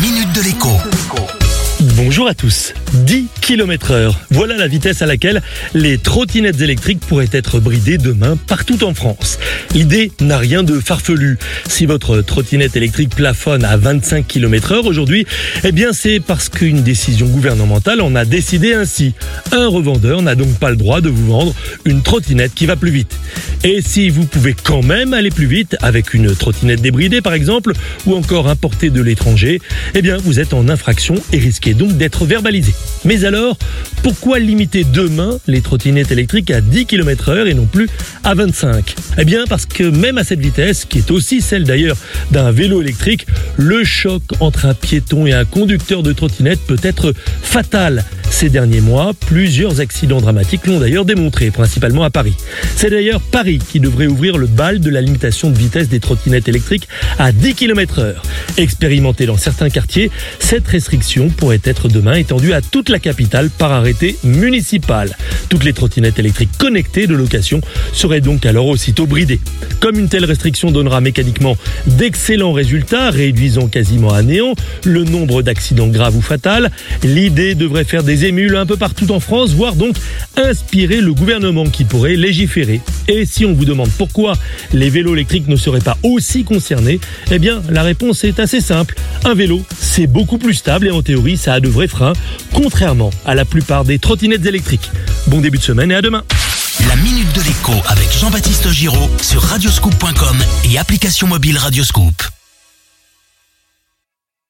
minute de l'écho. Bonjour à tous. 10 km heure. Voilà la vitesse à laquelle les trottinettes électriques pourraient être bridées demain partout en France. L'idée n'a rien de farfelu. Si votre trottinette électrique plafonne à 25 km heure aujourd'hui, eh bien c'est parce qu'une décision gouvernementale en a décidé ainsi. Un revendeur n'a donc pas le droit de vous vendre une trottinette qui va plus vite. Et si vous pouvez quand même aller plus vite avec une trottinette débridée par exemple, ou encore importée de l'étranger, eh bien vous êtes en infraction et risquez donc d'être verbalisé. Mais alors, pourquoi limiter demain les trottinettes électriques à 10 km heure et non plus à 25 Eh bien parce que même à cette vitesse, qui est aussi celle d'ailleurs d'un vélo électrique, le choc entre un piéton et un conducteur de trottinette peut être fatal. Ces derniers mois, plusieurs accidents dramatiques l'ont d'ailleurs démontré, principalement à Paris. C'est d'ailleurs Paris qui devrait ouvrir le bal de la limitation de vitesse des trottinettes électriques à 10 km heure. Expérimentée dans certains quartiers, cette restriction pourrait être demain étendue à toute la capitale par arrêté municipal. Toutes les trottinettes électriques connectées de location seraient donc alors aussitôt bridées. Comme une telle restriction donnera mécaniquement d'excellents résultats, réduisant quasiment à néant le nombre d'accidents graves ou fatals, l'idée devrait faire des émules un peu partout en France, voire donc inspirer le gouvernement qui pourrait légiférer. Et si on vous demande pourquoi les vélos électriques ne seraient pas aussi concernés, eh bien la réponse est assez simple. Un vélo, c'est beaucoup plus stable et en théorie, ça a de vrais freins, contrairement à la plupart des trottinettes électriques. Bon début de semaine et à demain. La minute de l'écho avec Jean-Baptiste Giraud sur radioscoop.com et application mobile Radioscoop.